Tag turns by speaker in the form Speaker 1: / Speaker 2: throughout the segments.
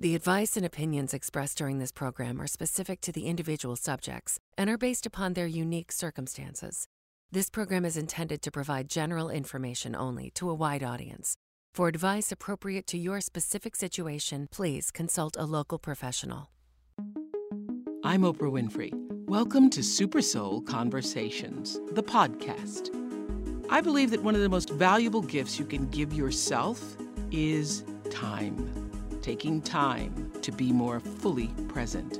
Speaker 1: The advice and opinions expressed during this program are specific to the individual subjects and are based upon their unique circumstances. This program is intended to provide general information only to a wide audience. For advice appropriate to your specific situation, please consult a local professional.
Speaker 2: I'm Oprah Winfrey. Welcome to Super Soul Conversations, the podcast. I believe that one of the most valuable gifts you can give yourself is time taking time to be more fully present.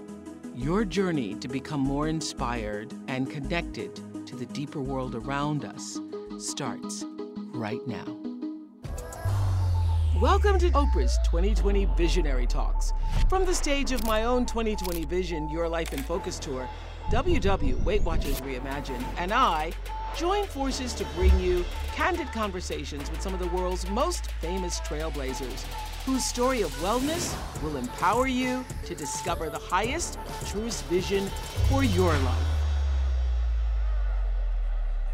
Speaker 2: Your journey to become more inspired and connected to the deeper world around us starts right now. Welcome to Oprah's 2020 Visionary Talks. From the stage of my own 2020 Vision Your Life in Focus tour, WW Weight Watchers Reimagined and I join forces to bring you candid conversations with some of the world's most famous trailblazers whose story of wellness will empower you to discover the highest, truest vision for your life.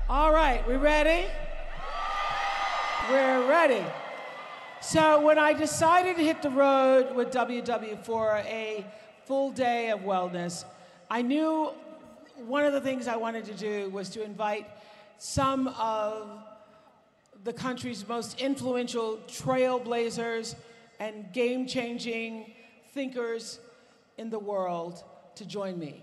Speaker 2: All right, we ready? We're ready. So, when I decided to hit the road with WW for a full day of wellness, I knew one of the things I wanted to do was to invite some of the country's most influential trailblazers and game changing thinkers in the world to join me.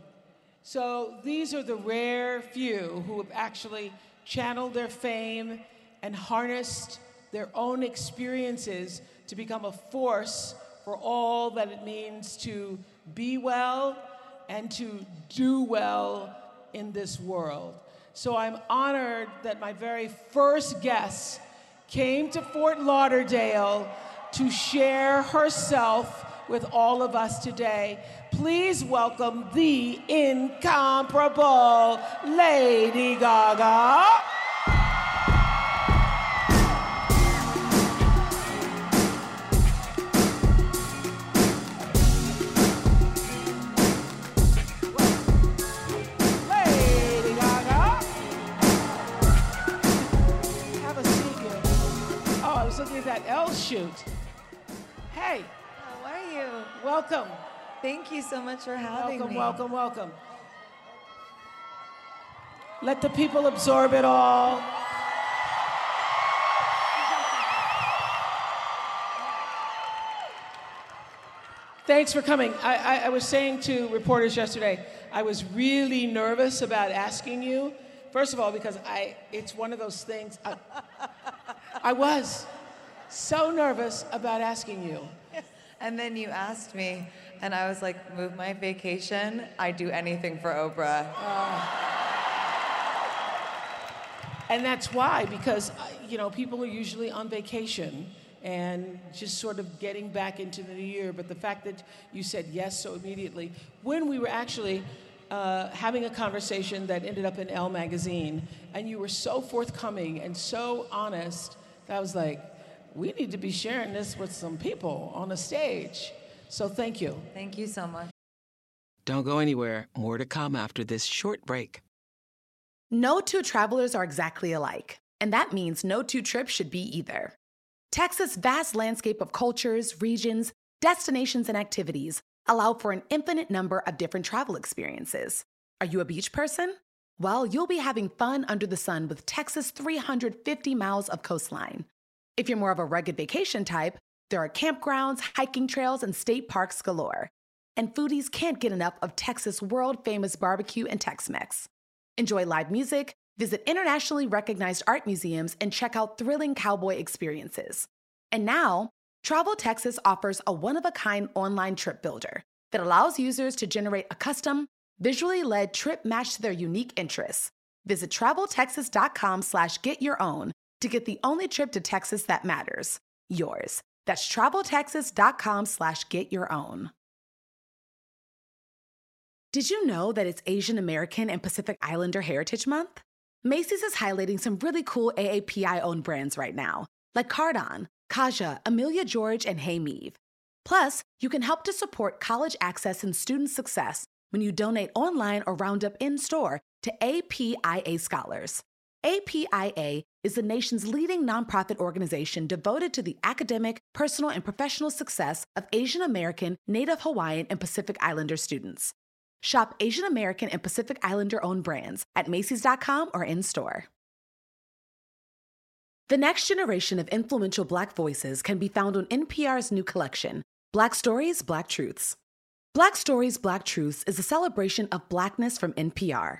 Speaker 2: So these are the rare few who have actually channeled their fame and harnessed their own experiences to become a force for all that it means to be well and to do well in this world. So I'm honored that my very first guest came to Fort Lauderdale to share herself with all of us today. Please welcome the incomparable Lady Gaga. That L shoot. Hey,
Speaker 3: How are you?
Speaker 2: welcome.
Speaker 3: Thank you so much for having
Speaker 2: Welcome,
Speaker 3: me.
Speaker 2: welcome, welcome. Welcome. Let the people absorb it all. Thanks for coming. I, I, I was saying to reporters yesterday, I was really nervous about asking you. First of all, because I, it's one of those things. I, I was so nervous about asking you.
Speaker 3: And then you asked me, and I was like, move my vacation. I'd do anything for Oprah.
Speaker 2: And that's why, because, uh, you know, people are usually on vacation and just sort of getting back into the new year. But the fact that you said yes so immediately, when we were actually uh, having a conversation that ended up in Elle magazine, and you were so forthcoming and so honest, that I was like, we need to be sharing this with some people on a stage. So thank you.
Speaker 3: Thank you so much.
Speaker 2: Don't go anywhere. More to come after this short break.
Speaker 4: No two travelers are exactly alike, and that means no two trips should be either. Texas' vast landscape of cultures, regions, destinations, and activities allow for an infinite number of different travel experiences. Are you a beach person? Well, you'll be having fun under the sun with Texas' 350 miles of coastline. If you're more of a rugged vacation type, there are campgrounds, hiking trails, and state parks galore. and foodies can't get enough of Texas' world famous barbecue and Tex Mex. Enjoy live music, visit internationally recognized art museums, and check out thrilling cowboy experiences. And now, Travel Texas offers a one of a kind online trip builder that allows users to generate a custom, visually led trip matched to their unique interests. Visit traveltexas.com slash get your own to get the only trip to Texas that matters, yours. That's traveltexas.com slash get your own. Did you know that it's Asian American and Pacific Islander Heritage Month? Macy's is highlighting some really cool AAPI owned brands right now, like Cardon, Kaja, Emilia George, and Hey Meave. Plus, you can help to support college access and student success when you donate online or round up in store to APIA Scholars. APIA is the nation's leading nonprofit organization devoted to the academic, personal, and professional success of Asian American, Native Hawaiian, and Pacific Islander students. Shop Asian American and Pacific Islander owned brands at Macy's.com or in store. The next generation of influential Black voices can be found on NPR's new collection, Black Stories, Black Truths. Black Stories, Black Truths is a celebration of Blackness from NPR.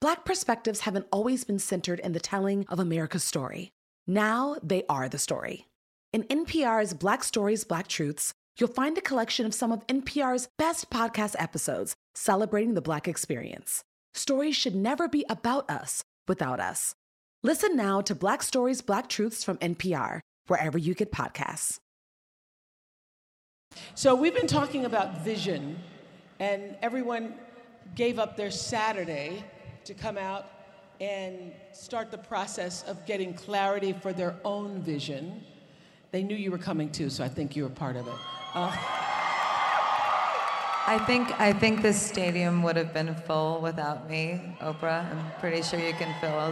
Speaker 4: Black perspectives haven't always been centered in the telling of America's story. Now they are the story. In NPR's Black Stories, Black Truths, you'll find a collection of some of NPR's best podcast episodes celebrating the Black experience. Stories should never be about us without us. Listen now to Black Stories, Black Truths from NPR, wherever you get podcasts.
Speaker 2: So, we've been talking about vision, and everyone gave up their Saturday to come out and start the process of getting clarity for their own vision. They knew you were coming too, so I think you were part of it. Uh,
Speaker 3: I think I think this stadium would have been full without me, Oprah. I'm pretty sure you can fill a,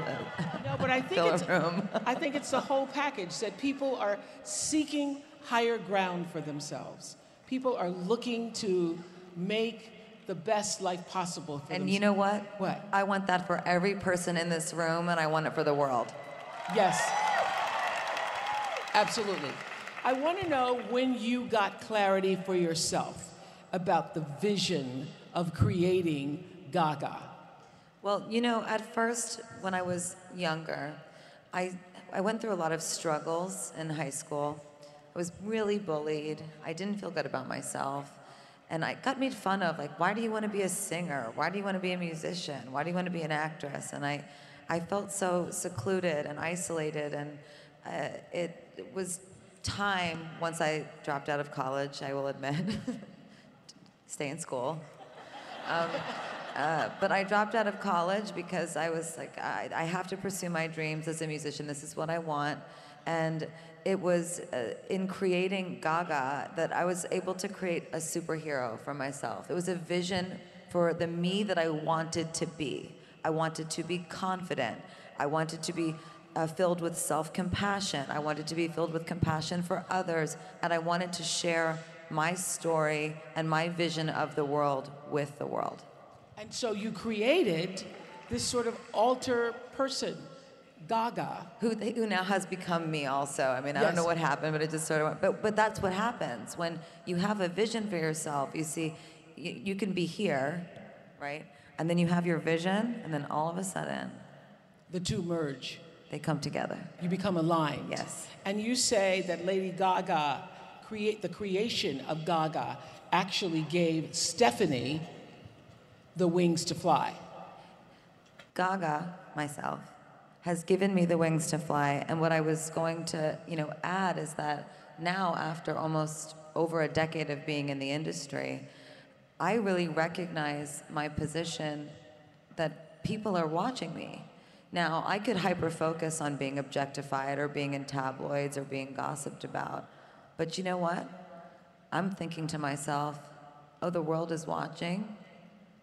Speaker 2: no, but I think it's,
Speaker 3: room.
Speaker 2: I think it's the whole package that people are seeking higher ground for themselves. People are looking to make the best life possible for
Speaker 3: And
Speaker 2: themselves.
Speaker 3: you know what?
Speaker 2: What?
Speaker 3: I want that for every person in this room, and I want it for the world.
Speaker 2: Yes. Absolutely. I want to know when you got clarity for yourself about the vision of creating Gaga.
Speaker 3: Well, you know, at first, when I was younger, I, I went through a lot of struggles in high school. I was really bullied. I didn't feel good about myself. And I got made fun of, like, why do you want to be a singer? Why do you want to be a musician? Why do you want to be an actress? And I, I felt so secluded and isolated. And uh, it, was time, once I dropped out of college, I will admit, stay in school. Um, uh, but I dropped out of college because I was like, I, I have to pursue my dreams as a musician. This is what I want. And it was uh, in creating Gaga that I was able to create a superhero for myself. It was a vision for the me that I wanted to be. I wanted to be confident. I wanted to be uh, filled with self compassion. I wanted to be filled with compassion for others. And I wanted to share my story and my vision of the world with the world.
Speaker 2: And so you created this sort of alter person, Gaga.
Speaker 3: Who, who now has become me also. I mean, I don't know what happened, but it just sort of went. But, but that's what happens when you have a vision for yourself. You see, you, you can be here, right? And then you have your vision, and then all of a sudden,
Speaker 2: The two merge.
Speaker 3: they come together.
Speaker 2: You become aligned.
Speaker 3: Yes.
Speaker 2: And you say that Lady Gaga create the creation of Gaga actually gave Stephanie the wings to fly.
Speaker 3: Gaga, myself, has given me the wings to fly. And what I was going to, you know, add is that now, after almost over a decade of being in the industry, I really recognize my position that people are watching me. Now, I could hyper focus on being objectified or being in tabloids or being gossiped about. But you know what? I'm thinking to myself, oh, the world is watching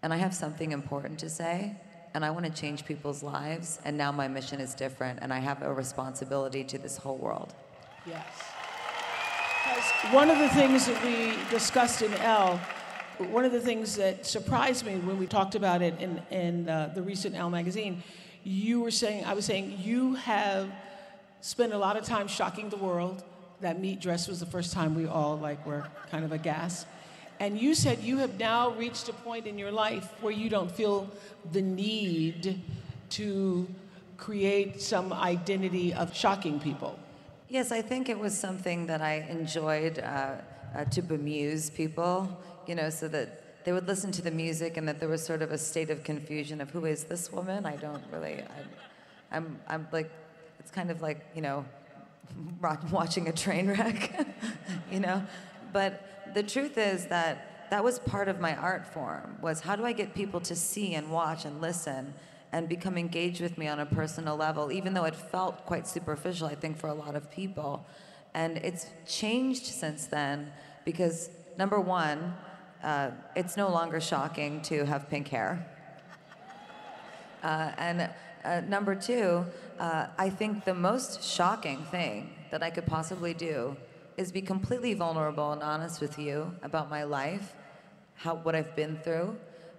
Speaker 3: and I have something important to say, and I want to change people's lives, and now my mission is different, and I have a responsibility to this whole world.
Speaker 2: Yes. Because one of the things that we discussed in Elle, one of the things that surprised me when we talked about it in, in uh, the recent Elle magazine, you were saying, I was saying, you have spent a lot of time shocking the world. That meat dress was the first time we all like were kind of aghast. And you said you have now reached a point in your life where you don't feel the need to create some identity of shocking people.
Speaker 3: Yes, I think it was something that I enjoyed uh, uh, to bemuse people, you know, so that they would listen to the music and that there was sort of a state of confusion of who is this woman? I don't really, I, I'm, I'm like, it's kind of like, you know, watching a train wreck, you know? But the truth is that that was part of my art form, was how do I get people to see and watch and listen and become engaged with me on a personal level, even though it felt quite superficial, I think, for a lot of people. And it's changed since then because, number one, uh, it's no longer shocking to have pink hair. Uh, and uh, number two, uh, I think the most shocking thing that I could possibly do is be completely vulnerable and honest with you about my life, how, what I've been through,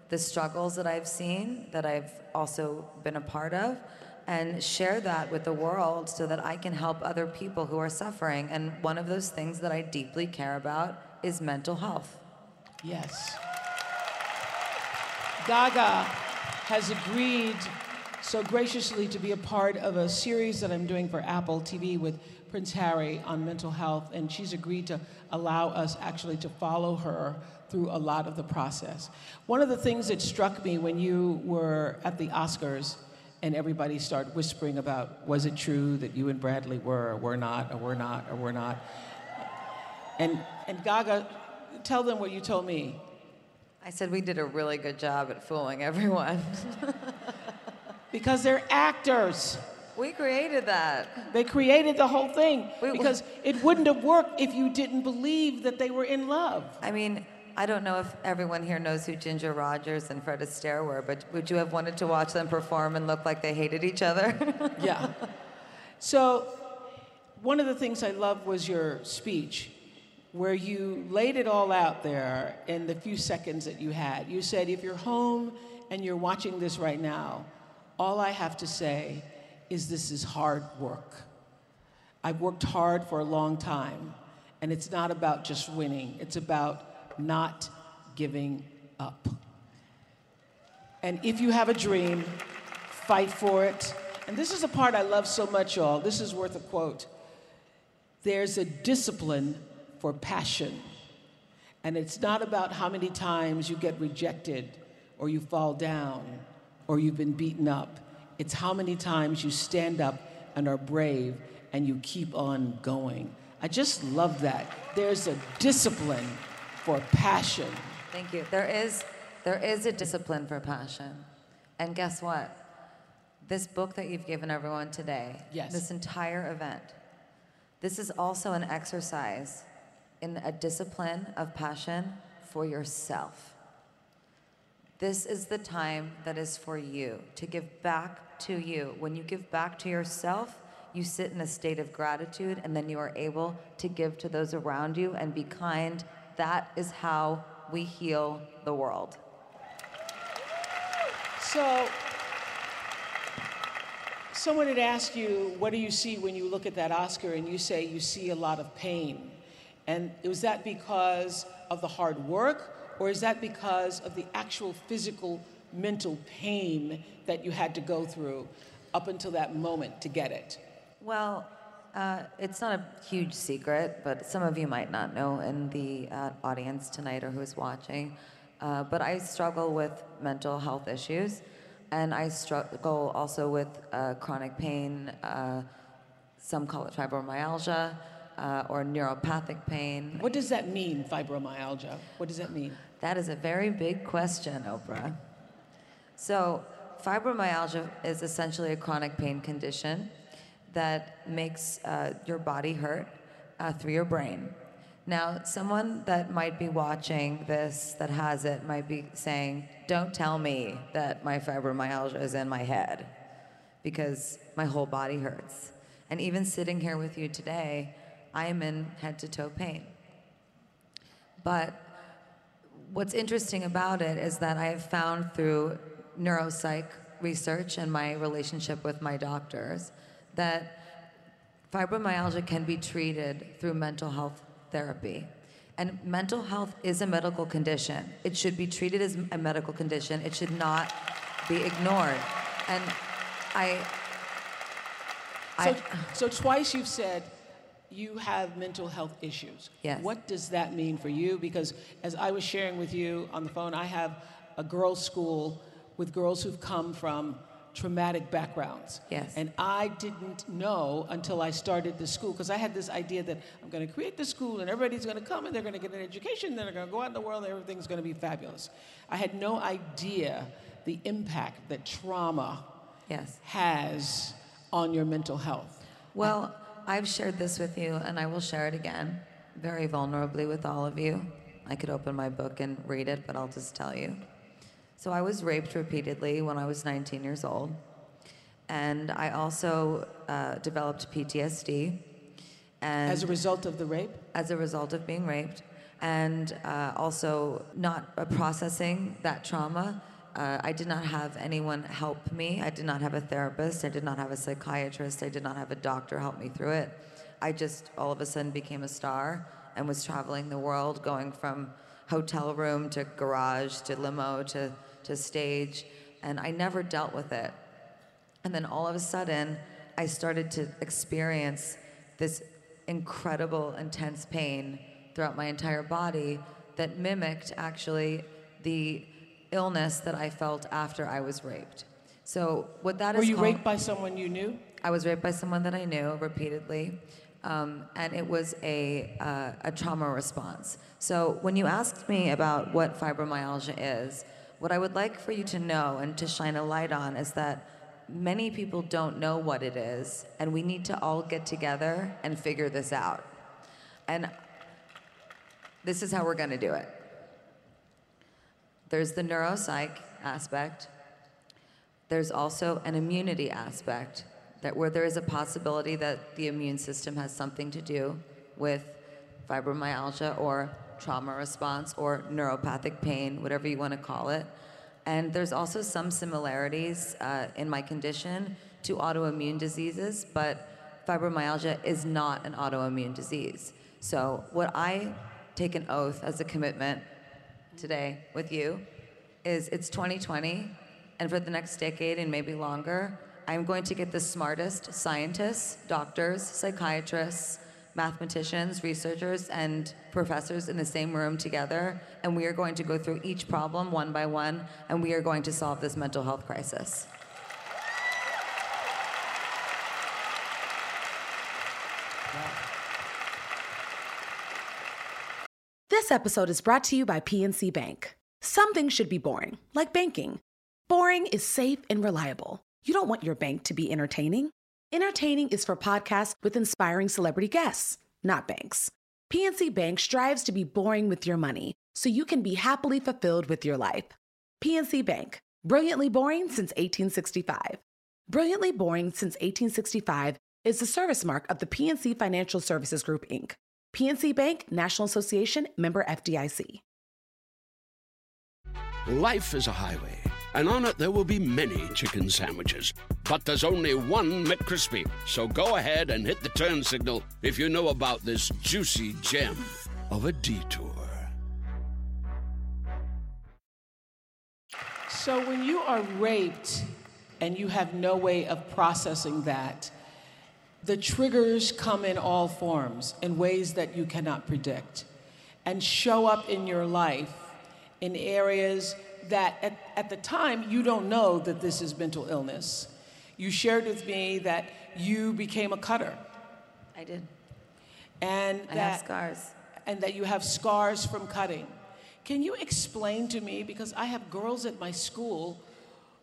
Speaker 3: the struggles that I've seen, that I've also been a part of, and share that with the world so that I can help other people who are suffering. And one of those things that I deeply care about is mental health.
Speaker 2: Yes. Gaga has agreed so graciously to be a part of a series that I'm doing for Apple TV with Prince Harry on mental health, and she's agreed to allow us actually to follow her through a lot of the process. One of the things that struck me when you were at the Oscars and everybody started whispering about was it true that you and Bradley were or were not or were not or were not? And, and Gaga, tell them what you told me.
Speaker 3: I said we did a really good job at fooling everyone.
Speaker 2: because they're actors.
Speaker 3: We created that.
Speaker 2: They created the whole thing we, because it wouldn't have worked if you didn't believe that they were in love.
Speaker 3: I mean, I don't know if everyone here knows who Ginger Rogers and Fred Astaire were, but would you have wanted to watch them perform and look like they hated each other?
Speaker 2: yeah. So, one of the things I loved was your speech, where you laid it all out there in the few seconds that you had. You said, if you're home and you're watching this right now, all I have to say is this is hard work. I've worked hard for a long time, and it's not about just winning, it's about not giving up. And if you have a dream, fight for it. And this is a part I love so much, y'all. This is worth a quote. There's a discipline for passion. And it's not about how many times you get rejected or you fall down or you've been beaten up. It's how many times you stand up and are brave and you keep on going. I just love that. There's a discipline for passion.
Speaker 3: Thank you. There is, there is a discipline for passion. And guess what? This book that you've given everyone today,
Speaker 2: yes.
Speaker 3: this entire event, this is also an exercise in a discipline of passion for yourself. This is the time that is for you to give back to you. When you give back to yourself, you sit in a state of gratitude and then you are able to give to those around you and be kind that is how we heal the world.
Speaker 2: So, someone had asked you, What do you see when you look at that Oscar? And you say you see a lot of pain. And was that because of the hard work, or is that because of the actual physical, mental pain that you had to go through up until that moment to get it?
Speaker 3: Well, uh, it's not a huge secret, but some of you might not know in the uh, audience tonight or who's watching. Uh, but I struggle with mental health issues, and I struggle also with uh, chronic pain. Uh, some call it fibromyalgia uh, or neuropathic pain.
Speaker 2: What does that mean, fibromyalgia? What does that mean?
Speaker 3: That is a very big question, Oprah. So, fibromyalgia is essentially a chronic pain condition that makes uh, your body hurt uh, through your brain. Now, someone that might be watching this that has it might be saying, Don't tell me that my fibromyalgia is in my head because my whole body hurts. And even sitting here with you today, I am in head to toe pain. But what's interesting about it is that I have found through neuropsych research and my relationship with my doctors that fibromyalgia can be treated through mental health therapy. And mental health is a medical condition. It should be treated as a medical condition. It should not be ignored. And I.
Speaker 2: So,
Speaker 3: I
Speaker 2: so twice you've said you have mental health issues.
Speaker 3: Yes.
Speaker 2: What does that mean for you? Because as I was sharing with you on the phone, I have a girls' school with girls who've come from traumatic backgrounds.
Speaker 3: Yes.
Speaker 2: And I didn't know until I started the school because I had this idea that I'm going to create the school and everybody's going to come and they're going to get an education, then they're going to go out in the world and everything's going to be fabulous. I had no idea the impact that trauma
Speaker 3: yes.
Speaker 2: has on your mental health.
Speaker 3: Well, I've shared this with you, and I will share it again, very vulnerably with all of you. I could open my book and read it, but I'll just tell you. So I was raped repeatedly when I was 19 years old, and I also uh, developed PTSD. And
Speaker 2: As a result of the rape?
Speaker 3: as a result of being raped, and uh, also not uh, processing that trauma. Uh, I did not have anyone help me. I did not have a therapist. I did not have a psychiatrist. I did not have a doctor help me through it. I just all of a sudden became a star and was traveling the world, going from hotel room to garage to limo to, to stage, and I never dealt with it. And then all of a sudden, I started to experience this incredible, intense pain throughout my entire body that mimicked actually the illness that I felt after I was raped. So, what that is
Speaker 2: Were you
Speaker 3: called-
Speaker 2: raped by someone you knew?
Speaker 3: I was raped by someone that I knew repeatedly, um, and it was a, uh, a trauma response. So when you asked me about what fibromyalgia is, what I would like for you to know and to shine a light on is that many people don't know what it is, and we need to all get together and figure this out. And this is how we're going to do it. There's the neuropsych aspect. There's also an immunity aspect that where there is a possibility that the immune system has something to do with fibromyalgia or trauma response or neuropathic pain, whatever you want to call it. And there's also some similarities uh, in my condition to autoimmune diseases, but fibromyalgia is not an autoimmune disease. So, what I take an oath as a commitment today with you is it's 2020, and for the next decade and maybe longer, I'm going to get the smartest scientists, doctors, psychiatrists, mathematicians, researchers, and professors in the same room together, and we are going to go through each problem one by one, and we are going to solve this mental health crisis.
Speaker 4: This episode is brought to you by PNC Bank. Some things should be boring, like banking. Boring is safe and reliable. You don't want your bank to be entertaining. Entertaining is for podcasts with inspiring celebrity guests, not banks. PNC Bank strives to be boring with your money so you can be happily fulfilled with your life. PNC Bank, brilliantly boring since 1865. Brilliantly boring since 1865 is the service mark of the PNC Financial Services Group, Inc. PNC Bank, National Association, member FDIC.
Speaker 5: Life is a highway, and on it there will be many chicken sandwiches. But there's only one McCrispy. So go ahead and hit the turn signal if you know about this juicy gem of a detour.
Speaker 2: So when you are raped and you have no way of processing that, the triggers come in all forms in ways that you cannot predict and show up in your life in areas that at, at the time you don't know that this is mental illness. You shared with me that you became a cutter
Speaker 3: I did.
Speaker 2: and
Speaker 3: I
Speaker 2: that
Speaker 3: have scars.
Speaker 2: and that you have scars from cutting. Can you explain to me because I have girls at my school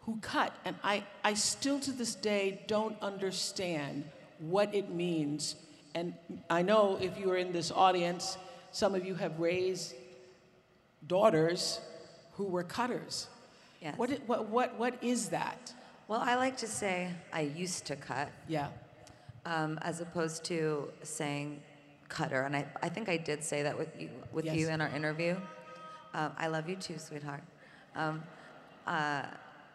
Speaker 2: who cut and I, I still to this day don't understand what it means. And I know if you are in this audience, some of you have raised daughters who were cutters.
Speaker 3: Yes.
Speaker 2: What, what, what, what is that?
Speaker 3: Well, I like to say I used to cut,
Speaker 2: Yeah.
Speaker 3: um, as opposed to saying cutter. And I, I think I did say that with you, with
Speaker 2: Yes.
Speaker 3: you in our interview. Um, I love you too, sweetheart. Um, uh,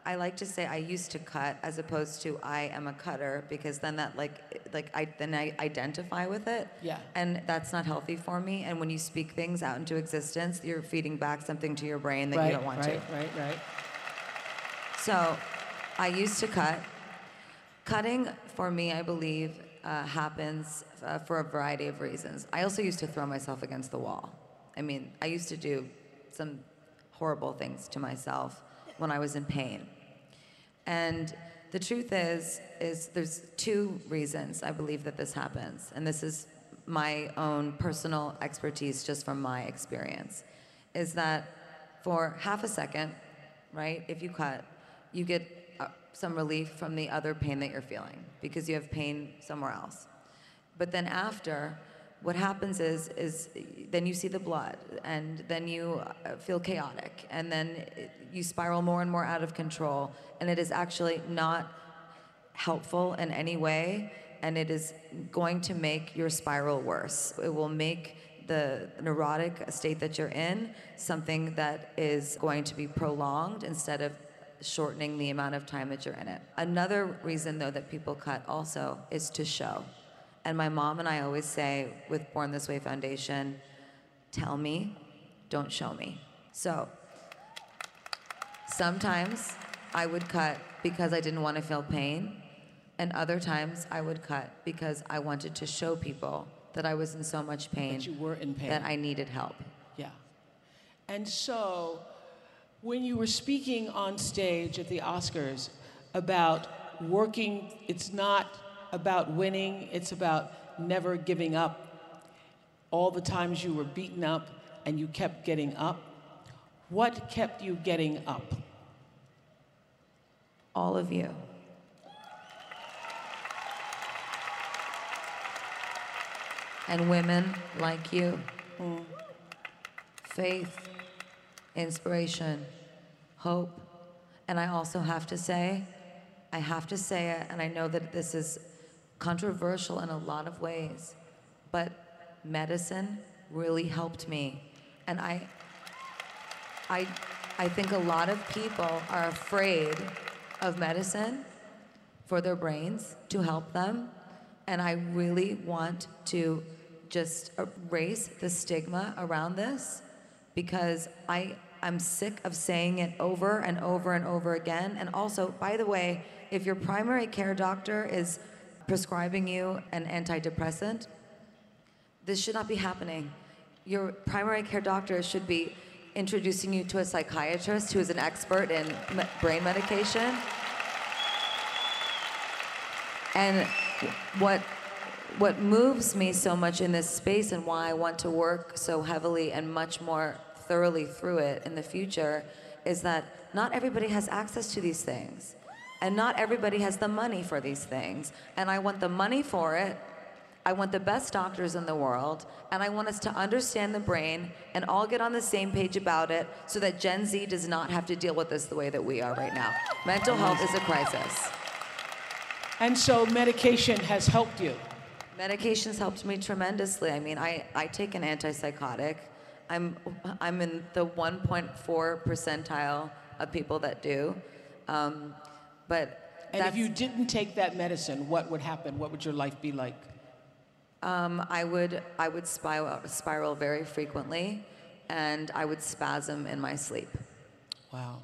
Speaker 3: I like to say I used to cut as opposed to I am a cutter because then that like like I then I identify with it.
Speaker 2: Yeah.
Speaker 3: And that's not healthy for me. And when you speak things out into existence, you're feeding back something to your brain that
Speaker 2: right,
Speaker 3: you don't want
Speaker 2: right,
Speaker 3: to.
Speaker 2: right, right.
Speaker 3: So, I used to cut. Cutting for me, I believe, uh, happens uh, for a variety of reasons. I also used to throw myself against the wall. I mean, I used to do some horrible things to myself when I was in pain. And the truth is, is there's two reasons I believe that this happens, and this is my own personal expertise, just from my experience, is that for half a second, right, if you cut, you get uh, some relief from the other pain that you're feeling because you have pain somewhere else. But then after, what happens is, is then you see the blood, and then you uh, feel chaotic, and then you spiral more and more out of control, and it is actually not helpful in any way, and it is going to make your spiral worse. It will make the neurotic state that you're in something that is going to be prolonged instead of shortening the amount of time that you're in it. Another reason, though, that people cut also is to show. And my mom and I always say with Born This Way Foundation, tell me, don't show me. So sometimes I would cut because I didn't want to feel pain, and other times I would cut because I wanted to show people that I was in so much pain
Speaker 2: That you were in pain.
Speaker 3: that I needed help.
Speaker 2: Yeah. And so, when you were speaking on stage at the Oscars about working, it's not about winning, it's about never giving up. All the times you were beaten up and you kept getting up. What kept you getting up?
Speaker 3: All of you. And women like you. Mm. Faith, inspiration, hope. And I also have to say, I have to say it, and I know that this is controversial in a lot of ways, but medicine really helped me. And I, I, I think a lot of people are afraid of medicine for their brains to help them. And I really want to just erase the stigma around this because I, I'm sick of saying it over and over and over again. And also, by the way, if your primary care doctor is prescribing you an antidepressant, this should not be happening. Your primary care doctor should be introducing you to a psychiatrist who is an expert in me- brain medication. And what what moves me so much in this space and why I want to work so heavily and much more thoroughly through it in the future is that not everybody has access to these things. And not everybody has the money for these things. And I want the money for it. I want the best doctors in the world. And I want us to understand the brain and all get on the same page about it so that Gen Z does not have to deal with this the way that we are right now. Mental health is a crisis.
Speaker 2: And so, medication has helped you.
Speaker 3: Medications helped me tremendously. I mean, I, I take an antipsychotic. I'm, I'm in the 1.4 percentile of people that do. Um, but
Speaker 2: And if you didn't take that medicine, what would happen? What would your life be like?
Speaker 3: um, I would, I would spiral, spiral very frequently, and I would spasm in my sleep.
Speaker 2: Wow.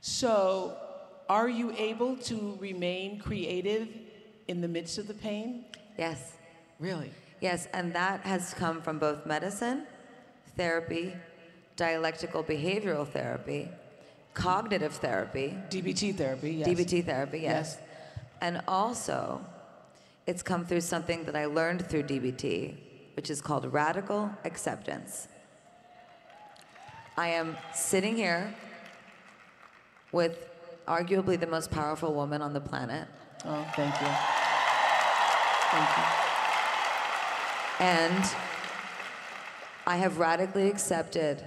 Speaker 2: So, are you able to remain creative in the midst of the pain?
Speaker 3: Yes.
Speaker 2: Really?
Speaker 3: Yes, and that has come from both medicine, therapy, dialectical behavioral therapy, cognitive therapy,
Speaker 2: DBT therapy, yes.
Speaker 3: DBT therapy, yes.
Speaker 2: Yes.
Speaker 3: And also, it's come through something that I learned through DBT, which is called radical acceptance. I am sitting here with arguably the most powerful woman on the planet,
Speaker 2: Oh, thank you. Thank you.
Speaker 3: and I have radically accepted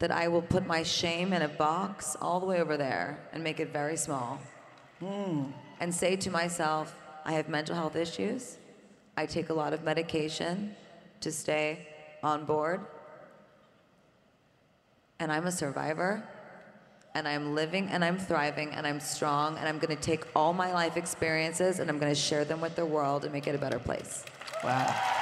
Speaker 3: that I will put my shame in a box all the way over there and make it very small. Hmm. And say to myself, I have mental health issues. I take a lot of medication to stay on board. And I'm a survivor. And I'm living and I'm thriving and I'm strong. And I'm going to take all my life experiences and I'm going to share them with the world and make it a better place.
Speaker 2: Wow.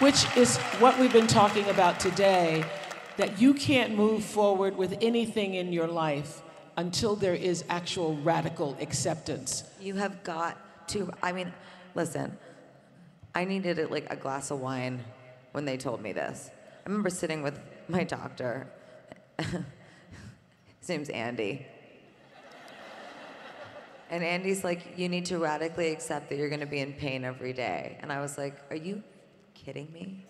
Speaker 2: Which is what we've been talking about today that you can't move forward with anything in your life until there is actual radical acceptance.
Speaker 3: You have got to, I mean, listen, I needed it like a glass of wine when they told me this. I remember sitting with my doctor. His name's Andy. And Andy's like, you need to radically accept that you're gonna be in pain every day. And I was like, are you kidding me?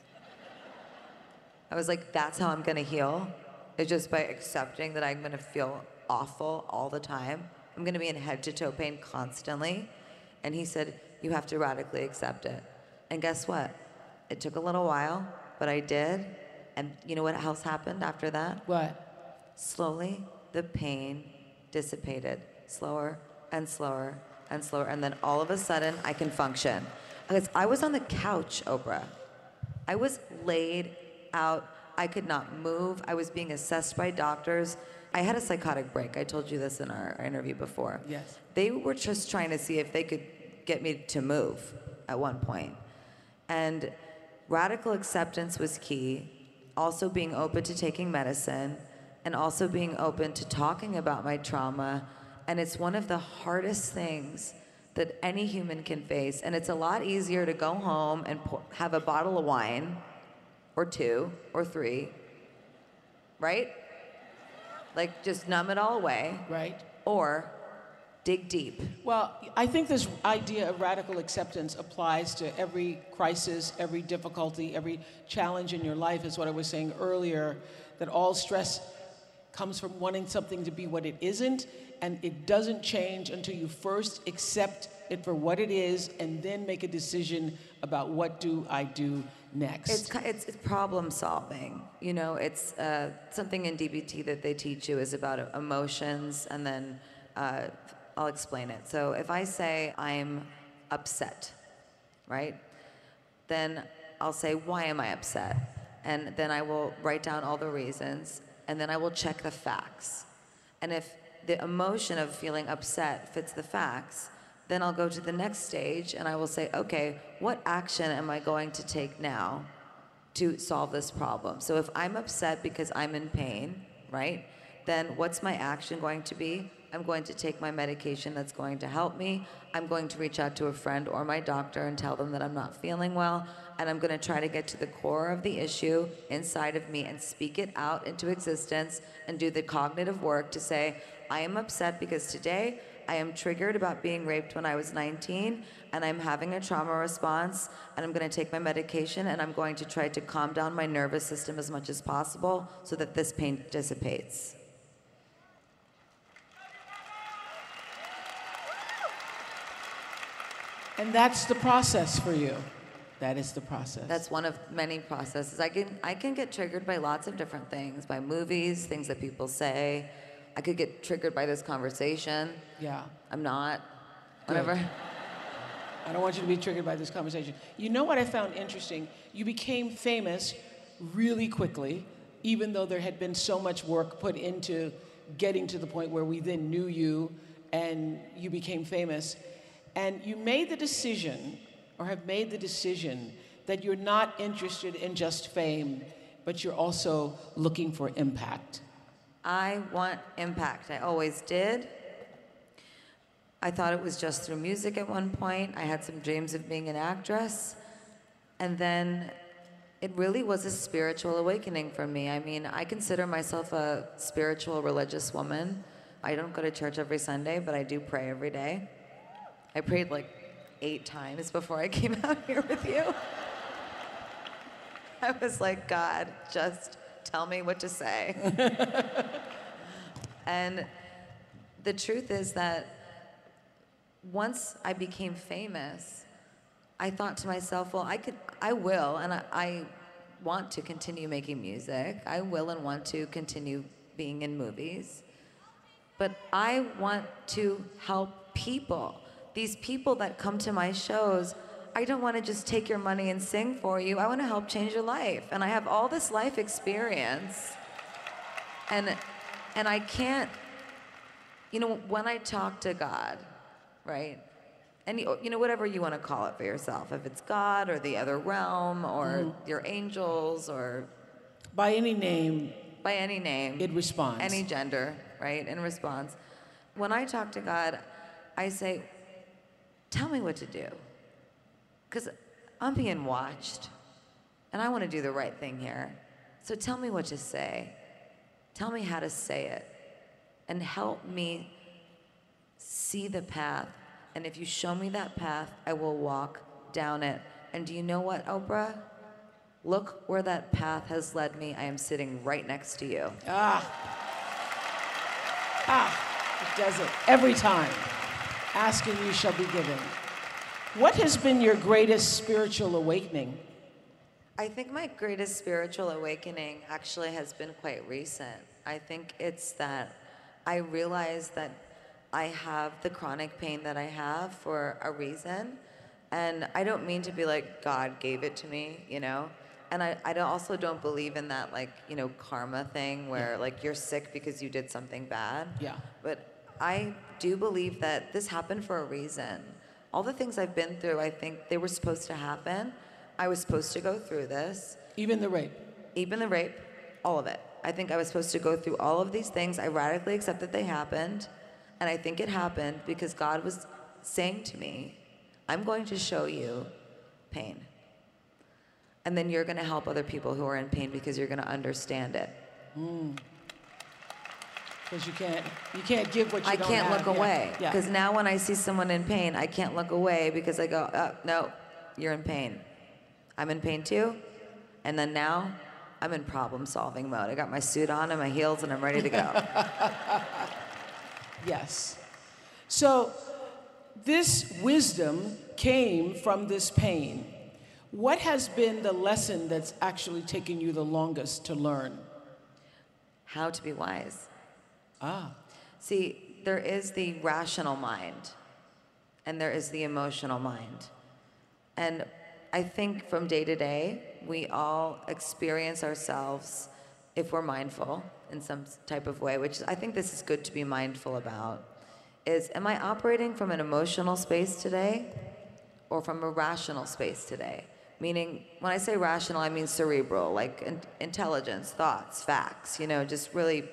Speaker 3: I was like, that's how I'm gonna heal? It's just by accepting that I'm gonna feel awful all the time. I'm gonna be in head to toe pain constantly. And he said, you have to radically accept it. And guess what? It took a little while, but I did. And you know what else happened after that?
Speaker 2: What?
Speaker 3: Slowly, the pain dissipated, slower and slower and slower. And then all of a sudden, I can function. Because I was on the couch, Oprah. I was laid out. I could not move. I was being assessed by doctors. I had a psychotic break. I told you this in our, interview before.
Speaker 2: Yes.
Speaker 3: They were just trying to see if they could get me to move at one point. And radical acceptance was key. Also, being open to taking medicine and also being open to talking about my trauma. And it's one of the hardest things that any human can face. And it's a lot easier to go home and pour, have a bottle of wine or two or three, right? Like just numb it all away.
Speaker 2: Right?
Speaker 3: Or dig deep.
Speaker 2: Well, I think this idea of radical acceptance applies to every crisis, every difficulty, every challenge in your life, is what I was saying earlier, that all stress comes from wanting something to be what it isn't, and it doesn't change until you first accept it for what it is and then make a decision about what do I do next.
Speaker 3: It's, it's, it's problem solving. You know, it's uh, something in DBT that they teach you is about emotions, and then uh, I'll explain it. So if I say I'm upset, right? Then I'll say, why am I upset? And then I will write down all the reasons, and then I will check the facts. And if the emotion of feeling upset fits the facts, then I'll go to the next stage and I will say, okay, what action am I going to take now to solve this problem? So if I'm upset because I'm in pain, right, then what's my action going to be? I'm going to take my medication that's going to help me. I'm going to reach out to a friend or my doctor and tell them that I'm not feeling well. And I'm going to try to get to the core of the issue inside of me and speak it out into existence and do the cognitive work to say, I am upset because today I am triggered about being raped when I was 19 and I'm having a trauma response and I'm going to take my medication and I'm going to try to calm down my nervous system as much as possible so that this pain dissipates.
Speaker 2: and that's the process for you. That is the process.
Speaker 3: That's one of many processes. I can I can get triggered by lots of different things, by movies, things that people say. I could get triggered by this conversation.
Speaker 2: yeah.
Speaker 3: I'm not.
Speaker 2: Good.
Speaker 3: Whatever.
Speaker 2: I don't want you to be triggered by this conversation. You know what I found interesting? You became famous really quickly, even though there had been so much work put into getting to the point where we then knew you and you became famous. And you made the decision, or have made the decision, that you're not interested in just fame, but you're also looking for impact.
Speaker 3: I want impact. I always did. I thought it was just through music at one point. I had some dreams of being an actress. And then it really was a spiritual awakening for me. I mean, I consider myself a spiritual religious woman. I don't go to church every Sunday, but I do pray every day. I prayed like eight times before I came out here with you. I was like, God, just tell me what to say. and the truth is that once I became famous, I thought to myself, well, I could, I will, and I, I want to continue making music. I will and want to continue being in movies. But I want to help people. These people that come to my shows, I don't want to just take your money and sing for you. I want to help change your life. And I have all this life experience. And and I can't you know when I talk to God, right? And you you know whatever you want to call it for yourself, if it's God or the other realm or mm-hmm. your angels or
Speaker 2: By any name,
Speaker 3: by any name.
Speaker 2: it responds.
Speaker 3: Any gender, right? In response. When I talk to God, I say, tell me what to do. Because I'm being watched and I want to do the right thing here. So tell me what to say. Tell me how to say it. And help me see the path. And if you show me that path, I will walk down it. And do you know what, Oprah? Look where that path has led me. I am sitting right next to you.
Speaker 2: Ah. Ah, it does it every time. Asking you shall be given. What has been your greatest spiritual awakening?
Speaker 3: I think my greatest spiritual awakening actually has been quite recent. I think it's that I realized that I have the chronic pain that I have for a reason. And I don't mean to be like, God gave it to me, you know? And I, I don't, also don't believe in that, like, you know, karma thing where, like, you're sick because you did something bad.
Speaker 2: Yeah.
Speaker 3: But I do believe that this happened for a reason. All the things I've been through, I think they were supposed to happen. I was supposed to go through this,
Speaker 2: Even the rape.
Speaker 3: even the rape, all of it. I think I was supposed to go through all of these things. I radically accept that they happened. And I think it happened because God was saying to me, I'm going to show you pain. And then you're going to help other people who are in pain because you're going to understand it. Mm.
Speaker 2: Because you can't you can't give what you
Speaker 3: I
Speaker 2: don't
Speaker 3: can't
Speaker 2: have.
Speaker 3: look
Speaker 2: Yeah.
Speaker 3: away.
Speaker 2: Yeah.
Speaker 3: Because now when I see someone in pain, I can't look away because I go, oh, no, you're in pain. I'm in pain too. And then now I'm in problem solving mode. I got my suit on and my heels and I'm ready to go.
Speaker 2: Yes. So this wisdom came from this pain. What has been the lesson that's actually taken you the longest to learn?
Speaker 3: How to be wise.
Speaker 2: Ah,
Speaker 3: See, there is the rational mind and there is the emotional mind. And I think from day to day, we all experience ourselves if we're mindful in some type of way, which I think this is good to be mindful about. Is am I operating from an emotional space today or from a rational space today? Meaning, when I say rational, I mean cerebral, like in- intelligence, thoughts, facts, you know, just really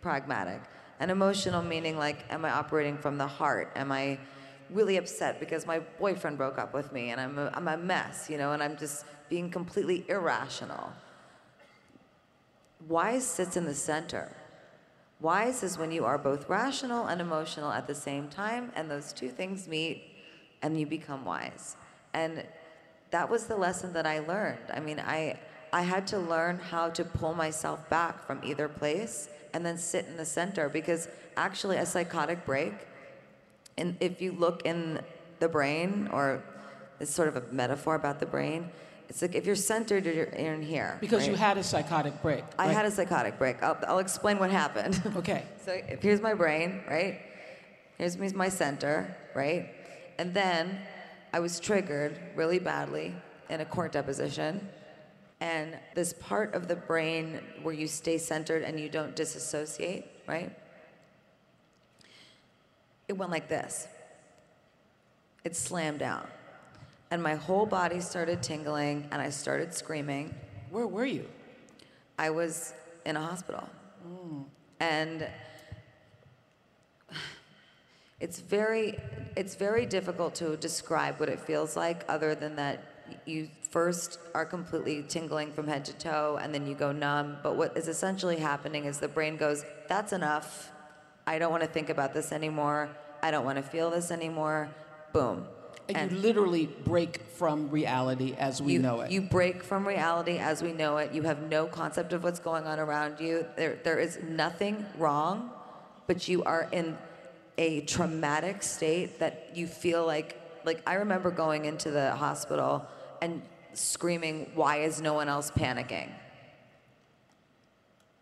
Speaker 3: pragmatic. And emotional meaning like, am I operating from the heart? Am I really upset because my boyfriend broke up with me and I'm a, I'm a mess, you know, and I'm just being completely irrational? Wise sits in the center. Wise is when you are both rational and emotional at the same time, and those two things meet and you become wise. And that was the lesson that I learned. I mean, I, I had to learn how to pull myself back from either place and then sit in the center because actually, a psychotic break, and if you look in the brain, or it's sort of a metaphor about the brain, it's like if you're centered, you're in here.
Speaker 2: because you had a psychotic break.
Speaker 3: I had a psychotic break. I'll, I'll explain what happened.
Speaker 2: Okay.
Speaker 3: so here's my brain, right? Here's me- my center, right? And then I was triggered really badly in a court deposition. And this part of the brain where you stay centered and you don't disassociate, right? It went like this. It slammed down. And my whole body started tingling and I started screaming.
Speaker 2: Where were you?
Speaker 3: I was in a hospital. Hmm. And it's very it's very difficult to describe what it feels like other than that you first are completely tingling from head to toe and then you go numb but what is essentially happening is the brain goes that's enough i don't want to think about this anymore i don't want to feel this anymore boom
Speaker 2: And, you literally break from reality as we
Speaker 3: you,
Speaker 2: know it.
Speaker 3: You break from reality as we know it. You have no concept of what's going on around you. There, there is nothing wrong, but you are in a traumatic state that you feel like like I remember going into the hospital and screaming, "Why is no one else panicking?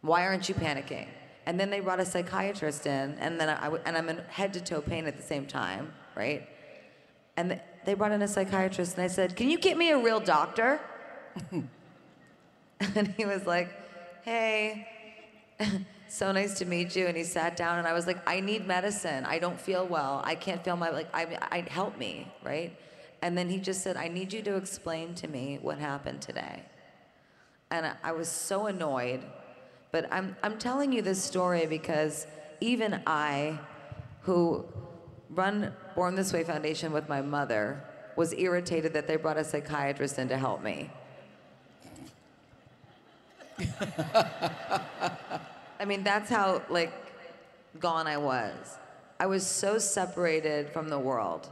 Speaker 3: Why aren't you panicking?" And then they brought a psychiatrist in, and then I, and I'm in head to toe pain at the same time, right? And they brought in a psychiatrist, and I said, "Can you get me a real doctor?" and he was like, "Hey." so nice to meet you. And he sat down and I was like, I need medicine. I don't feel well. I can't feel my, like, I, I, help me, right? And then he just said, I need you to explain to me what happened today. And I, was so annoyed. But I'm, I'm telling you this story because even I, who run Born This Way Foundation with my mother, was irritated that they brought a psychiatrist in to help me. I mean, that's how like gone I was. I was so separated from the world.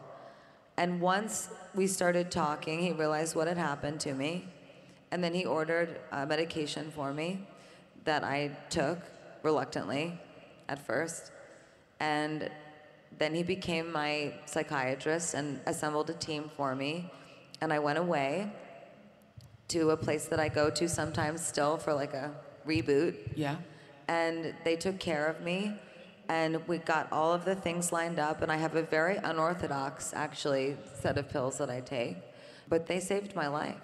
Speaker 3: And once we started talking, he realized what had happened to me. And then he ordered a medication for me that I took reluctantly at first. And then he became my psychiatrist and assembled a team for me. And I went away to a place that I go to sometimes still for like a reboot.
Speaker 2: Yeah
Speaker 3: and they took care of me and we got all of the things lined up and i have a very unorthodox actually set of pills that i take but they saved my life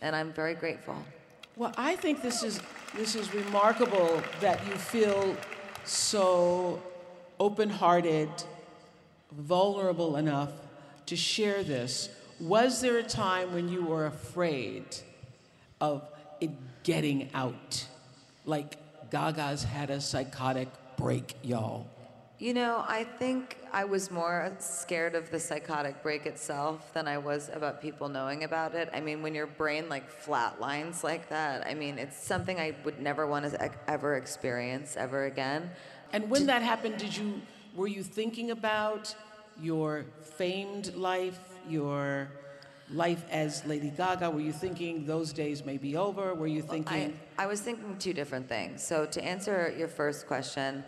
Speaker 3: and i'm very grateful.
Speaker 2: Well i think this is this is remarkable that you feel so open-hearted vulnerable enough to share this. Was there a time when you were afraid of it getting out? Like Gaga's had a psychotic break, y'all?
Speaker 3: You know, I think I was more scared of the psychotic break itself than I was about people knowing about it. I mean, when your brain like flatlines like that, I mean, it's something I would never want to ever experience ever again.
Speaker 2: And when that happened, did you were you thinking about your famed life, your life as Lady Gaga? Were you thinking those days may be over? Were you thinking?
Speaker 3: I, I was thinking two different things. So, to answer your first question,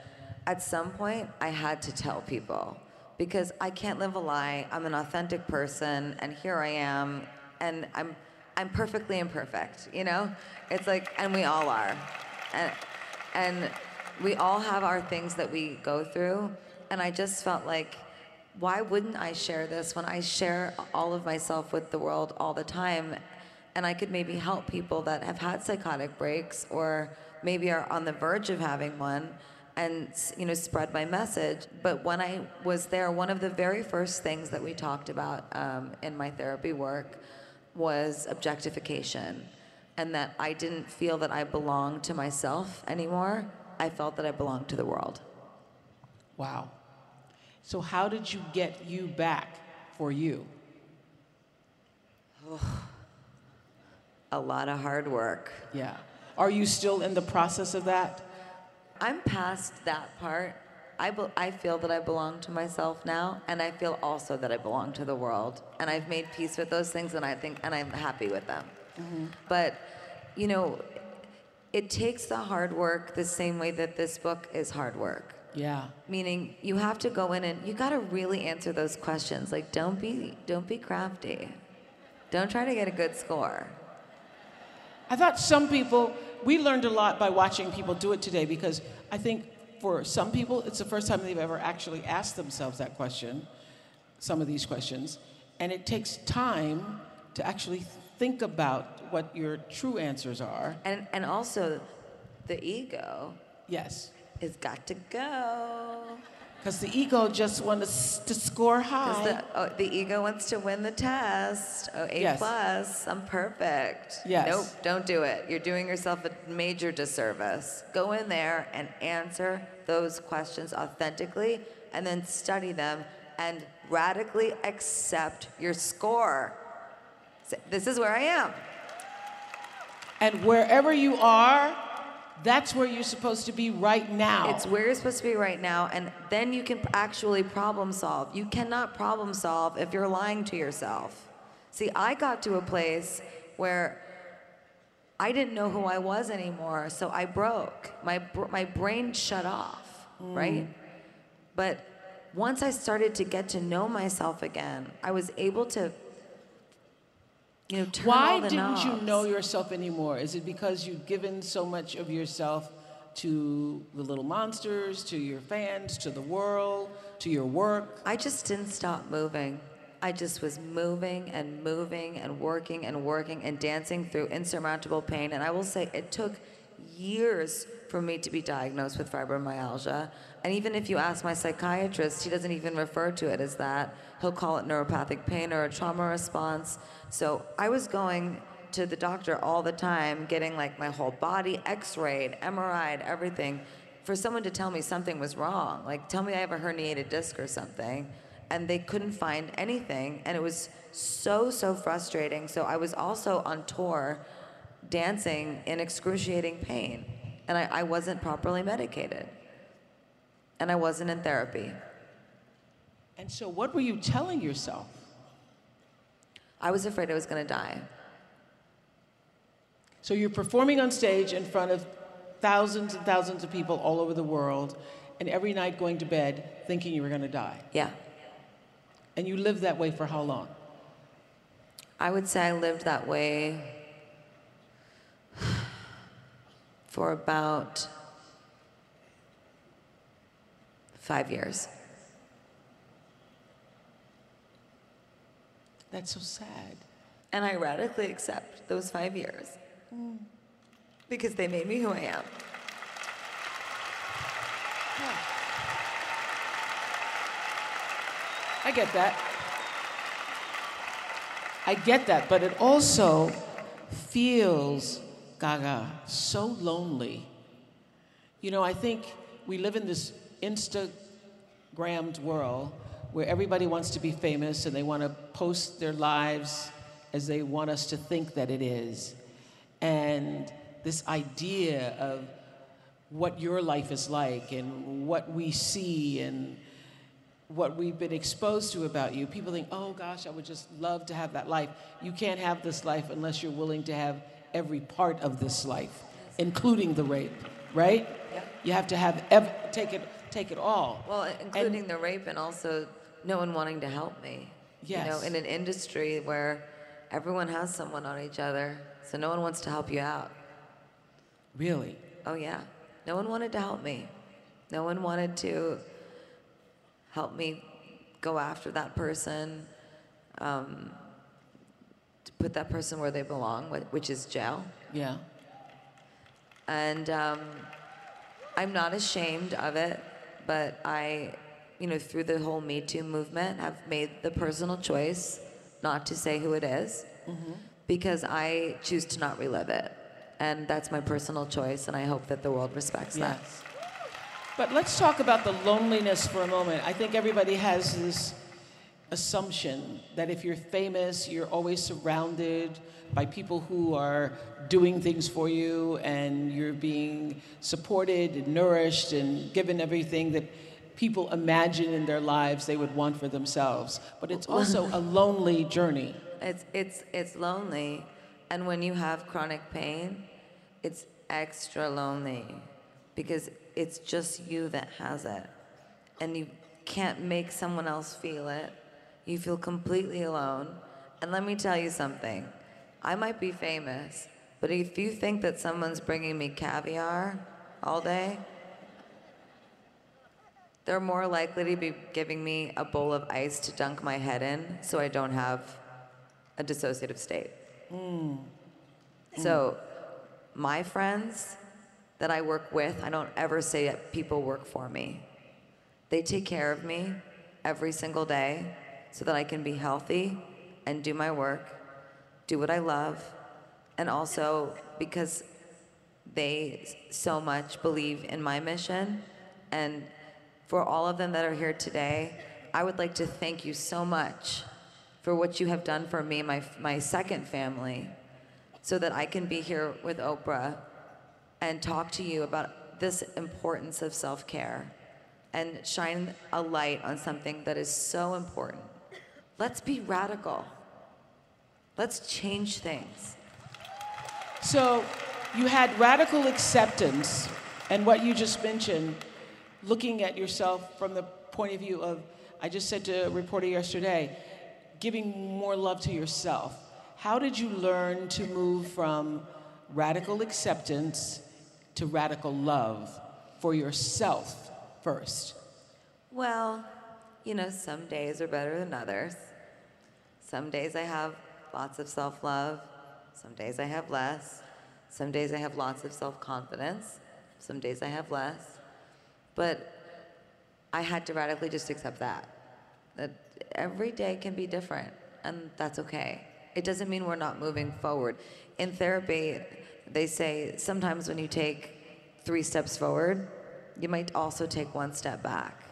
Speaker 3: at some point I had to tell people because I can't live a lie. I'm an authentic person, and here I am, and I'm. I'm perfectly imperfect, you know? It's like, and we all are. And, and we all have our things that we go through. And I just felt like why wouldn't I share this when I share all of myself with the world all the time? And I could maybe help people that have had psychotic breaks or maybe are on the verge of having one and you know spread my message. But when i was there one of the very first things that we talked about um, in my therapy work was objectification and that i didn't feel that i belonged to myself anymore. I felt that i belonged to the world.
Speaker 2: Wow so, how did you get you back for you?
Speaker 3: A lot of hard work.
Speaker 2: Yeah. Are you still in the process of that?
Speaker 3: I'm past that part. I, be- I feel that I belong to myself now, and I feel also that I belong to the world. And I've made peace with those things, and I think, and I'm happy with them. Mm-hmm. But, you know, it takes the hard work the same way that this book is hard work.
Speaker 2: Yeah.
Speaker 3: Meaning you have to go in and you got to really answer those questions. Like don't be don't be crafty. Don't try to get a good score.
Speaker 2: I thought some people we learned a lot by watching people do it today because I think for some people it's the first time they've ever actually asked themselves that question, some of these questions, and it takes time to actually think about what your true answers are.
Speaker 3: And and also the ego.
Speaker 2: Yes
Speaker 3: it's got to go.
Speaker 2: Because the ego just wants to score high.
Speaker 3: The, oh, the ego wants to win the test. Oh, A yes. plus. I'm perfect.
Speaker 2: Yes.
Speaker 3: Nope, don't do it. You're doing yourself a major disservice. Go in there and answer those questions authentically and then study them and radically accept your score. This is where I am.
Speaker 2: And wherever you are, that's where you're supposed to be right now.
Speaker 3: It's where you're supposed to be right now, and then you can actually problem solve. You cannot problem solve if you're lying to yourself. See, I got to a place where I didn't know who I was anymore, so I broke. My, my brain shut off, mm. right? But once I started to get to know myself again, I was able to, you know,
Speaker 2: Why didn't you know yourself anymore? Is it because you've given so much of yourself to the little monsters, to your fans, to the world, to your work?
Speaker 3: I just didn't stop moving. I just was moving and moving and working and working and dancing through insurmountable pain. And I will say it took years for me to be diagnosed with fibromyalgia. And even if you ask my psychiatrist, he doesn't even refer to it as that. He'll call it neuropathic pain or a trauma response. So I was going to the doctor all the time, getting like my whole body x-rayed, MRI'd, everything, for someone to tell me something was wrong. Like tell me I have a herniated disc or something. And they couldn't find anything. And it was so, so frustrating. So I was also on tour dancing in excruciating pain. And I, I wasn't properly medicated. And I wasn't in therapy.
Speaker 2: And so, what were you telling yourself?
Speaker 3: I was afraid I was going to die.
Speaker 2: So, you're performing on stage in front of thousands and thousands of people all over the world, and every night going to bed thinking you were going to die.
Speaker 3: Yeah.
Speaker 2: And you lived that way for how long?
Speaker 3: I would say I lived that way for about five years.
Speaker 2: That's so sad.
Speaker 3: And I radically accept those five years mm. because they made me who I am.
Speaker 2: I get that. I get that, but it also feels, Gaga, so lonely. You know, I think we live in this Instagrammed world where everybody wants to be famous and they want to post their lives as they want us to think that it is. And this idea of what your life is like and what we see and what we've been exposed to about you. People think, oh gosh, I would just love to have that life. You can't have this life unless you're willing to have every part of this life, including the rape, right? You have to have ev- take it take it all.
Speaker 3: Well, including the rape and also no one wanting to help me. Yes. You know, in an industry where everyone has someone on each other, so no one wants to help you out.
Speaker 2: Really?
Speaker 3: Oh, yeah. No one wanted to help me. No one wanted to help me go after that person, um, put that person where they belong, which is jail.
Speaker 2: Yeah.
Speaker 3: And um, I'm not ashamed of it, but I, you know, through the whole Me Too movement, have made the personal choice not to say who it is because I choose to not relive it. And that's my personal choice, and I hope that the world respects that.
Speaker 2: But let's talk about the loneliness for a moment. I think everybody has this assumption that if you're famous, you're always surrounded by people who are doing things for you and you're being supported and nourished and given everything that people imagine in their lives they would want for themselves. But it's also a lonely journey.
Speaker 3: It's it's it's lonely, and when you have chronic pain, it's extra lonely because it's just you that has it, and you can't make someone else feel it. You feel completely alone. And let me tell you something. I might be famous, but if you think that someone's bringing me caviar all day, they're more likely to be giving me a bowl of ice to dunk my head in so I don't have a dissociative state. Hmm. So, hmm. my friends that I work with, I don't ever say that people work for me. They take care of me every single day so that I can be healthy and do my work, do what I love, and also because they so much believe in my mission. And for all of them that are here today, I would like to thank you so much for what you have done for me, my, my second family, so that I can be here with Oprah and talk to you about this importance of self care and shine a light on something that is so important. Let's be radical. Let's change things.
Speaker 2: So you had radical acceptance, and what you just mentioned, looking at yourself from the point of view of, I just said to a reporter yesterday, giving more love to yourself. How did you learn to move from radical acceptance to radical love for yourself first?
Speaker 3: Well, you know, some days are better than others. Some days I have lots of self love, some days I have less. Some days I have lots of self confidence, some days I have less. But I had to radically just accept that. That every day can be different, and that's okay. It doesn't mean we're not moving forward. In therapy, they say sometimes when you take three steps forward, you might also take one step back.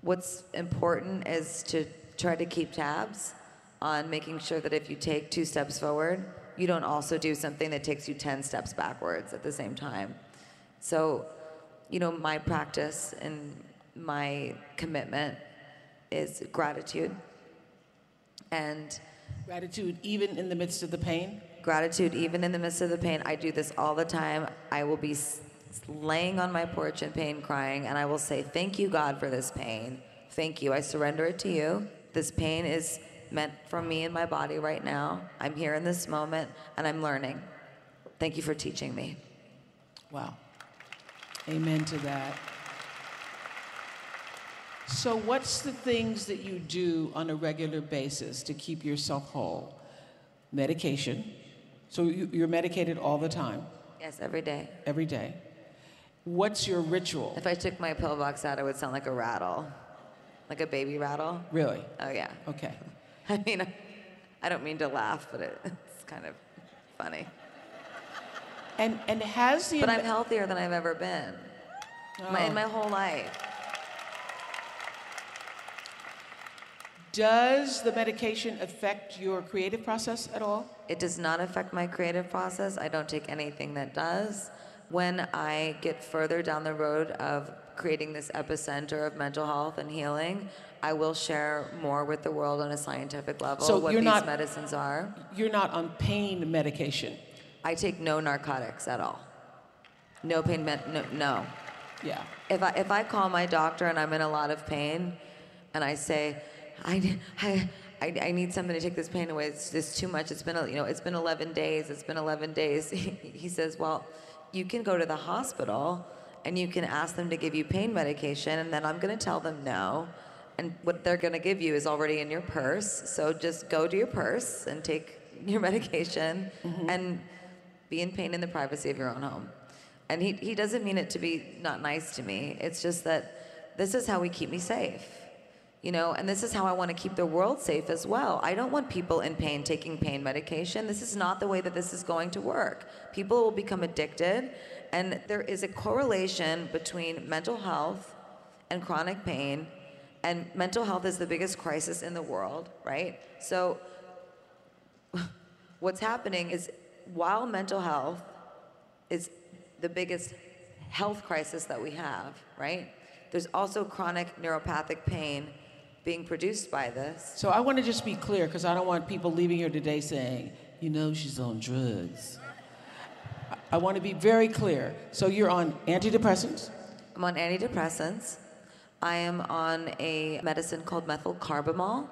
Speaker 3: What's important is to try to keep tabs on making sure that if you take two steps forward, you don't also do something that takes you 10 steps backwards at the same time. So, you know, my practice and my commitment is gratitude. And
Speaker 2: Gratitude, even in the midst of the pain?
Speaker 3: gratitude, even in the midst of the pain. I do this all the time. I will be laying on my porch in pain, crying, and I will say, Thank you, God, for this pain. Thank you. I surrender it to you. This pain is meant for me and my body right now. I'm here in this moment, and I'm learning. Thank you for teaching me.
Speaker 2: Wow. Amen to that. So, what's the things that you do on a regular basis to keep yourself whole? Medication. So, you, you're medicated all the time,
Speaker 3: Yes, every day.
Speaker 2: every day. What's your ritual?
Speaker 3: If I took my pillbox out, it would sound like a rattle, like a baby rattle.
Speaker 2: Really?
Speaker 3: Oh, yeah.
Speaker 2: Okay.
Speaker 3: I mean, I don't mean to laugh, but it, it's kind of funny.
Speaker 2: And, and has the.
Speaker 3: But I'm healthier than I've ever been my, in
Speaker 2: Oh.
Speaker 3: my whole life.
Speaker 2: Does the medication affect your creative process at all?
Speaker 3: It does not affect my creative process. I don't take anything that does. When I get further down the road of creating this epicenter of mental health and healing, I will share more with the world on a scientific level
Speaker 2: So
Speaker 3: what
Speaker 2: you're
Speaker 3: these
Speaker 2: not-
Speaker 3: medicines are.
Speaker 2: You're not on pain medication.
Speaker 3: I take no narcotics at all. No pain med- no, no.
Speaker 2: Yeah.
Speaker 3: If I, if I call my doctor and I'm in a lot of pain and I say, I, I, I, I need something to take this pain away, it's just too much, it's been, you know, it's been 11 days, it's been 11 days. he says, well, you can go to the hospital and you can ask them to give you pain medication and then I'm gonna tell them no. And what they're gonna give you is already in your purse. So just go to your purse and take your medication mm-hmm. and be in pain in the privacy of your own home. And he, he doesn't mean it to be not nice to me. It's just that this is how we keep me safe. You know, and this is how I want to keep the world safe as well. I don't want people in pain taking pain medication. This is not the way that this is going to work. People will become addicted, and there is a correlation between mental health and chronic pain. And mental health is the biggest crisis in the world, right? So what's happening is while mental health is the biggest health crisis that we have, right? There's also chronic neuropathic pain being produced by this.
Speaker 2: So I want to just be clear because I don't want people leaving here today saying, you know, she's on drugs. I- want to be very clear. So you're on antidepressants,
Speaker 3: I'm on antidepressants. I am on a medicine called methylcarbamol.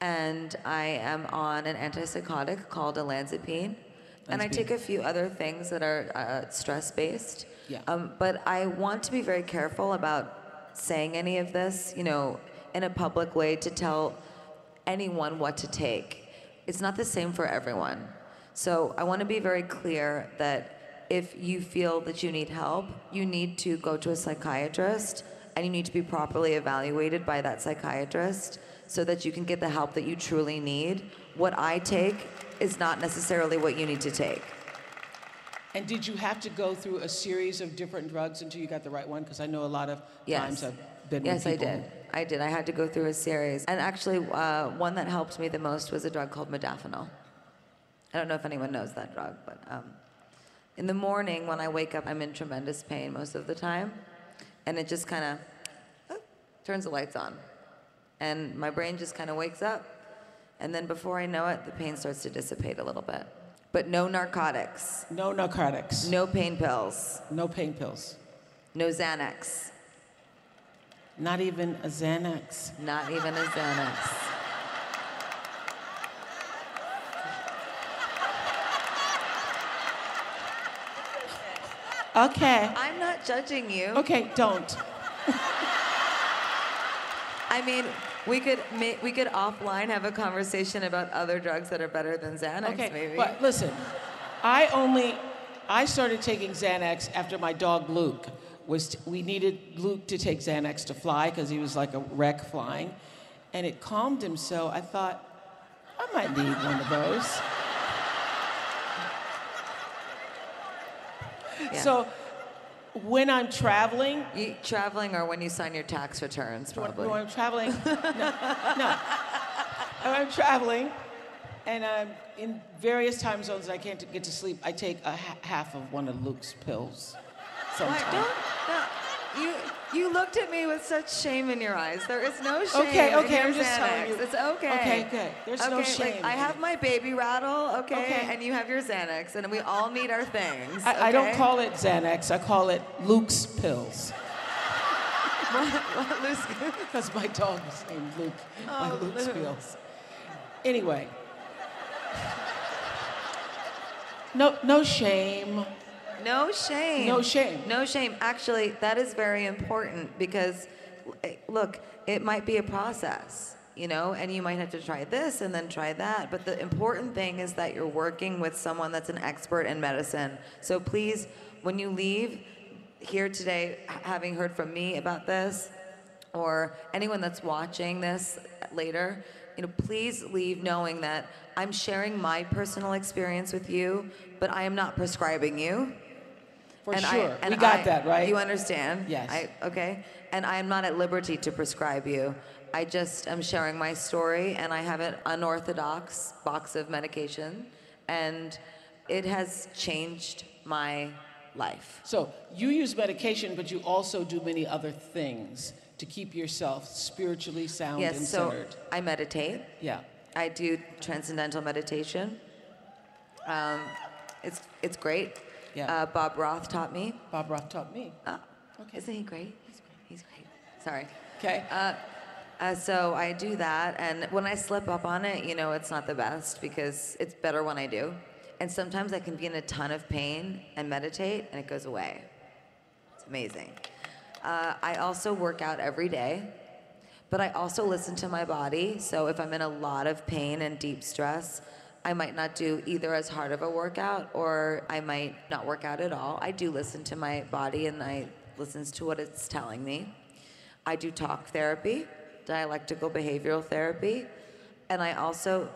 Speaker 3: And I am on an antipsychotic called olanzapine. And I take a few other things that are uh, stress based.
Speaker 2: Yeah.
Speaker 3: Um, but I want to be very careful about saying any of this, you know, in a public way to tell anyone what to take. It's not the same for everyone. So I want to be very clear that if you feel that you need help, you need to go to a psychiatrist and you need to be properly evaluated by that psychiatrist so that you can get the help that you truly need. What I take is not necessarily what you need to take.
Speaker 2: and did you have to go through a series of different drugs until you got the right one? Because I know a lot of
Speaker 3: Yes.
Speaker 2: times I've been
Speaker 3: yes,
Speaker 2: with
Speaker 3: I did. I did. I had to go through a series. And actually, uh, one that helped me the most was a drug called modafinil. I don't know if anyone knows that drug, but um, in the morning when I wake up, I'm in tremendous pain most of the time. And it just kind of turns the lights on. And my brain just kind of wakes up. And then before I know it, the pain starts to dissipate a little bit. But no narcotics,
Speaker 2: No narcotics,
Speaker 3: no pain pills,
Speaker 2: no pain pills.
Speaker 3: no Xanax.
Speaker 2: Not even a Xanax.
Speaker 3: Not even a Xanax.
Speaker 2: Okay.
Speaker 3: I'm not judging you.
Speaker 2: Okay, don't.
Speaker 3: I mean, we could ma- we could offline have a conversation about other drugs that are better than Xanax,
Speaker 2: Okay,
Speaker 3: maybe.
Speaker 2: but listen, I only, I started taking Xanax after my dog Luke was, we needed Luke to take Xanax to fly because he was like a wreck flying. And it calmed him so I thought, I might need one of those.
Speaker 3: Yeah.
Speaker 2: So when I'm traveling,
Speaker 3: You, traveling or when you sign your tax returns,
Speaker 2: when,
Speaker 3: probably.
Speaker 2: when I'm traveling, no, no. When I'm traveling and I'm in various time zones and I can't get to sleep, I take a ha- half of one of Luke's pills. Sometimes.
Speaker 3: don't, no, you, you looked at me with such shame in your eyes. There is no shame
Speaker 2: Okay, okay, I'm just
Speaker 3: Xanax.
Speaker 2: telling you.
Speaker 3: It's okay.
Speaker 2: Okay, good. There's no
Speaker 3: okay,
Speaker 2: shame
Speaker 3: Like, I have my baby rattle, okay,
Speaker 2: Okay.
Speaker 3: and you have your Xanax, and we all need our things.
Speaker 2: I, I don't call it Xanax, I call it Luke's pills. Because my dog is named Luke. my
Speaker 3: Oh,
Speaker 2: Luke's
Speaker 3: Luke.
Speaker 2: pills. Anyway. No, no shame.
Speaker 3: No shame.
Speaker 2: No shame.
Speaker 3: No shame. Actually, that is very important because, eh, look, it might be a process, you know, and you might have to try this and then try that. But the important thing is that you're working with someone that's an expert in medicine. So please, when you leave here today, having heard from me about this, or anyone that's watching this later, you know, please leave knowing that I'm sharing my personal experience with you, but I am not prescribing you.
Speaker 2: For
Speaker 3: And I-
Speaker 2: sure.
Speaker 3: and
Speaker 2: we got
Speaker 3: I-
Speaker 2: that, right?
Speaker 3: You understand?
Speaker 2: Yes.
Speaker 3: I, okay. And I am not at liberty to prescribe you. I just am sharing my story, and I have an unorthodox box of medication, and it has changed my life.
Speaker 2: So you use medication, but you also do many other things to keep yourself spiritually sound and
Speaker 3: yes. So
Speaker 2: centered.
Speaker 3: I meditate.
Speaker 2: Yeah.
Speaker 3: I do transcendental meditation. Um, it's it's great.
Speaker 2: Yeah.
Speaker 3: Uh, Bob Roth taught me.
Speaker 2: Bob Roth taught me.
Speaker 3: Oh,
Speaker 2: Okay.
Speaker 3: Isn't he great? He's great. He's great. Sorry.
Speaker 2: Okay.
Speaker 3: Uh, so I do that, and when I slip up on it, you know, it's not the best because it's better when I do. And sometimes I can be in a ton of pain and meditate, and it goes away. It's amazing. Uh, I also work out every day, but I also listen to my body. So if I'm in a lot of pain and deep stress, I might not do either as hard of a workout or I might not work out at all. I do listen to my body and I listens to what it's telling me. I do talk therapy, dialectical behavioral therapy, and I also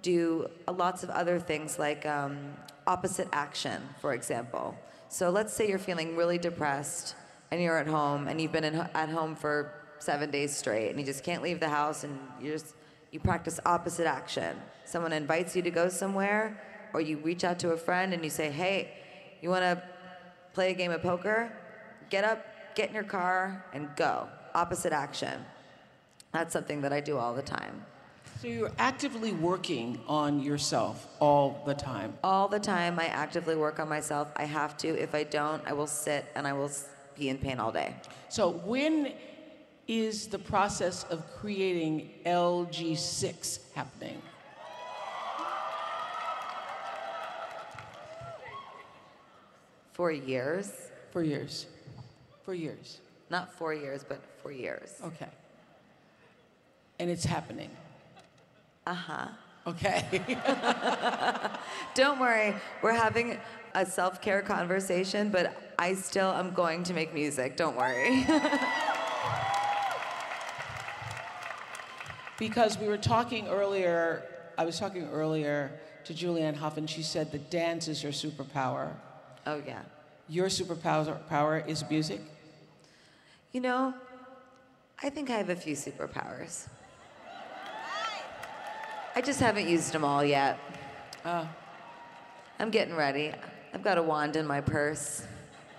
Speaker 3: do lots of other things like um, opposite action, for example. So let's say you're feeling really depressed and you're at home and you've been in, at home for seven days straight and you just can't leave the house and you're just you practice opposite action. Someone invites you to go somewhere, or you reach out to a friend and you say, "Hey, you want to play a game of poker? Get up, get in your car, and go." Opposite action. That's something that I do all the time.
Speaker 2: So you're actively working on yourself all the time.
Speaker 3: All the time, I actively work on myself. I have to. If I don't, I will sit and I will be in pain all day.
Speaker 2: So when is the process of creating LG6 happening?
Speaker 3: For years.
Speaker 2: For years. For years.
Speaker 3: Not four years, but for years.
Speaker 2: Okay. And it's happening.
Speaker 3: Uh huh.
Speaker 2: Okay.
Speaker 3: Don't worry, we're having a self care conversation, but I still am going to make music. Don't worry.
Speaker 2: because we were talking earlier, I was talking earlier to Julianne Hough, and she said that dance is your superpower.
Speaker 3: oh, yeah.
Speaker 2: Your superpower power is music.
Speaker 3: You know, I think I have a few superpowers. I just haven't used them all yet.
Speaker 2: Oh.
Speaker 3: I'm getting ready. I've got a wand in my purse.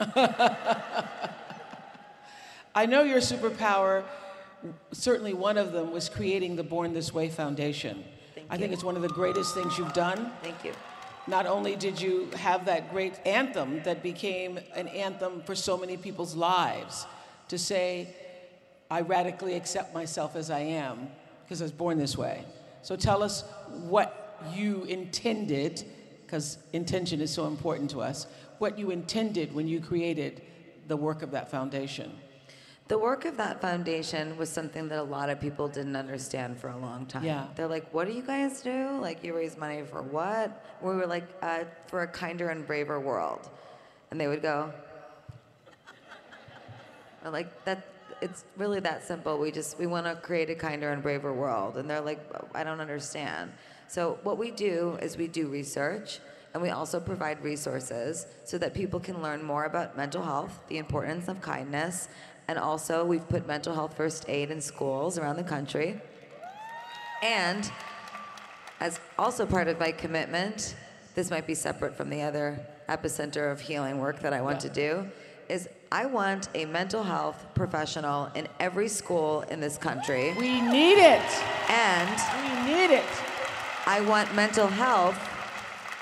Speaker 2: I know your superpower, certainly one of them was creating the Born This Way Foundation.
Speaker 3: Thank
Speaker 2: I think it's one of the greatest things you've done.
Speaker 3: Thank you.
Speaker 2: Not only did you have that great anthem that became an anthem for so many people's lives to say, I radically accept myself as I am because I was born this way. So tell us what you intended, because intention is so important to us, what you intended when you created the work of that foundation.
Speaker 3: The work of that foundation was something that a lot of people didn't understand for a long time.
Speaker 2: Yeah.
Speaker 3: They're like, what do you guys do? Like, you raise money for what? We were like, uh, for a kinder and braver world. And they would go, like, that, it's really that simple. We just, we want to create a kinder and braver world. And they're like, I don't understand. So what we do is we do research and we also provide resources so that people can learn more about mental health, the importance of kindness, and also, we've put mental health first aid in schools around the country. And as also part of my commitment, this might be separate from the other epicenter of healing work that I want yeah. to do, is I want a mental health professional in every school in this country.
Speaker 2: We need it.
Speaker 3: And
Speaker 2: we need it.
Speaker 3: I want mental health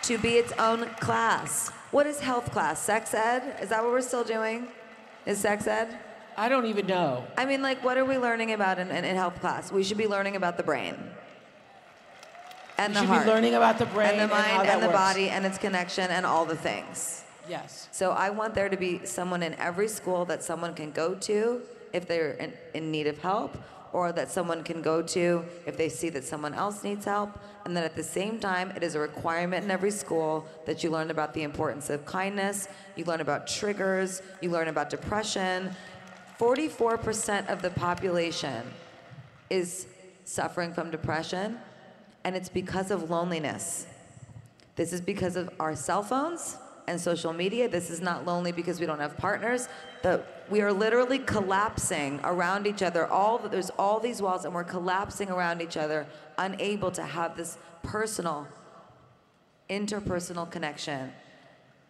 Speaker 3: to be its own class. What is health class? Sex ed? Is that what we're still doing? Is sex ed?
Speaker 2: I don't even know.
Speaker 3: I mean, like, what are we learning about in, in, in health class? We should be learning about the brain. And
Speaker 2: we
Speaker 3: the
Speaker 2: should
Speaker 3: heart.
Speaker 2: be learning about the brain
Speaker 3: and the mind
Speaker 2: and,
Speaker 3: and the
Speaker 2: works.
Speaker 3: body and its connection and all the things.
Speaker 2: Yes.
Speaker 3: So I want there to be someone in every school that someone can go to if they're in, in need of help, or that someone can go to if they see that someone else needs help. And that at the same time, it is a requirement in every school that you learn about the importance of kindness, you learn about triggers, you learn about depression, 44% of the population is suffering from depression, and it's because of loneliness. This is because of our cell phones and social media. This is not lonely because we don't have partners. The, we are literally collapsing around each other. All there's all these walls, and we're collapsing around each other, unable to have this personal, interpersonal connection.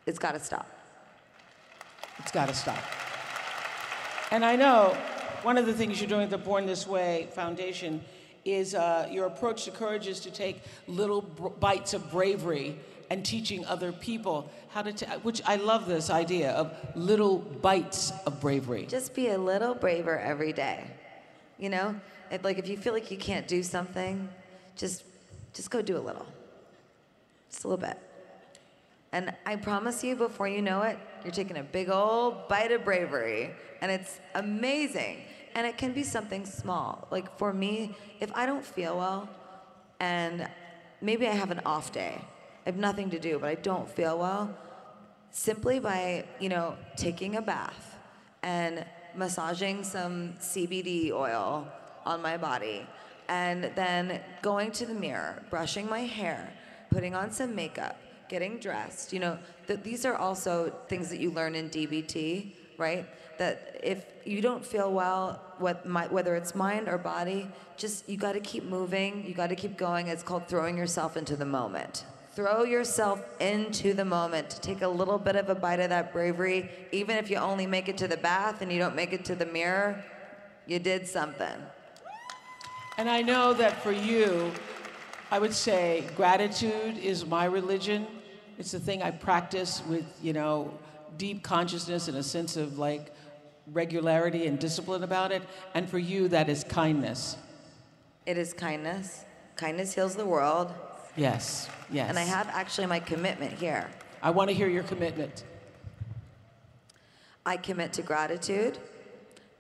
Speaker 3: It's got to stop.
Speaker 2: It's got to stop. And I know one of the things you're doing at the Born This Way Foundation is uh, your approach to courage is to take little bites of bravery and teaching other people how to, which I love this idea of little bites of bravery.
Speaker 3: Just be a little braver every day. You know, it, like if you feel like you can't do something, just just go do a little, just a little bit. And I promise you, before you know it, you're taking a big old bite of bravery, and it's amazing. And it can be something small. Like for me, if I don't feel well, and maybe I have an off day, I have nothing to do, but I don't feel well, simply by, you know, taking a bath and massaging some CBD oil on my body, and then going to the mirror, brushing my hair, putting on some makeup, getting dressed. You know, th- these are also things that you learn in DBT, right? That if you don't feel well, what, my, whether it's mind or body, just you got to keep moving. You got to keep going. It's called throwing yourself into the moment. Throw yourself into the moment. To take a little bit of a bite of that bravery. Even if you only make it to the bath and you don't make it to the mirror, you did something.
Speaker 2: And I know that for you, I would say gratitude is my religion. It's the thing I practice with, you know, deep consciousness and a sense of like regularity and discipline about it. And for you, that is kindness.
Speaker 3: It is kindness. Kindness heals the world.
Speaker 2: Yes, yes.
Speaker 3: And I have actually my commitment here.
Speaker 2: I want to hear your commitment.
Speaker 3: I commit to gratitude,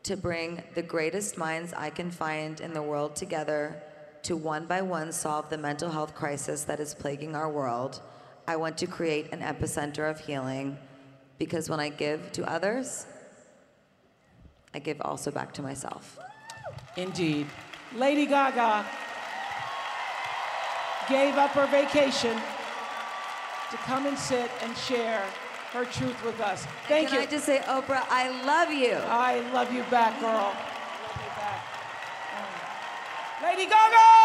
Speaker 3: to bring the greatest minds I can find in the world together to one by one solve the mental health crisis that is plaguing our world. I want to create an epicenter of healing because when I give to others, I give also back to myself.
Speaker 2: Indeed. Lady Gaga gave up her vacation to come and sit and share her truth with us. Thank
Speaker 3: Can
Speaker 2: you.
Speaker 3: Can I just say, Oprah, I love you.
Speaker 2: I love you back, girl. You back. Lady Gaga!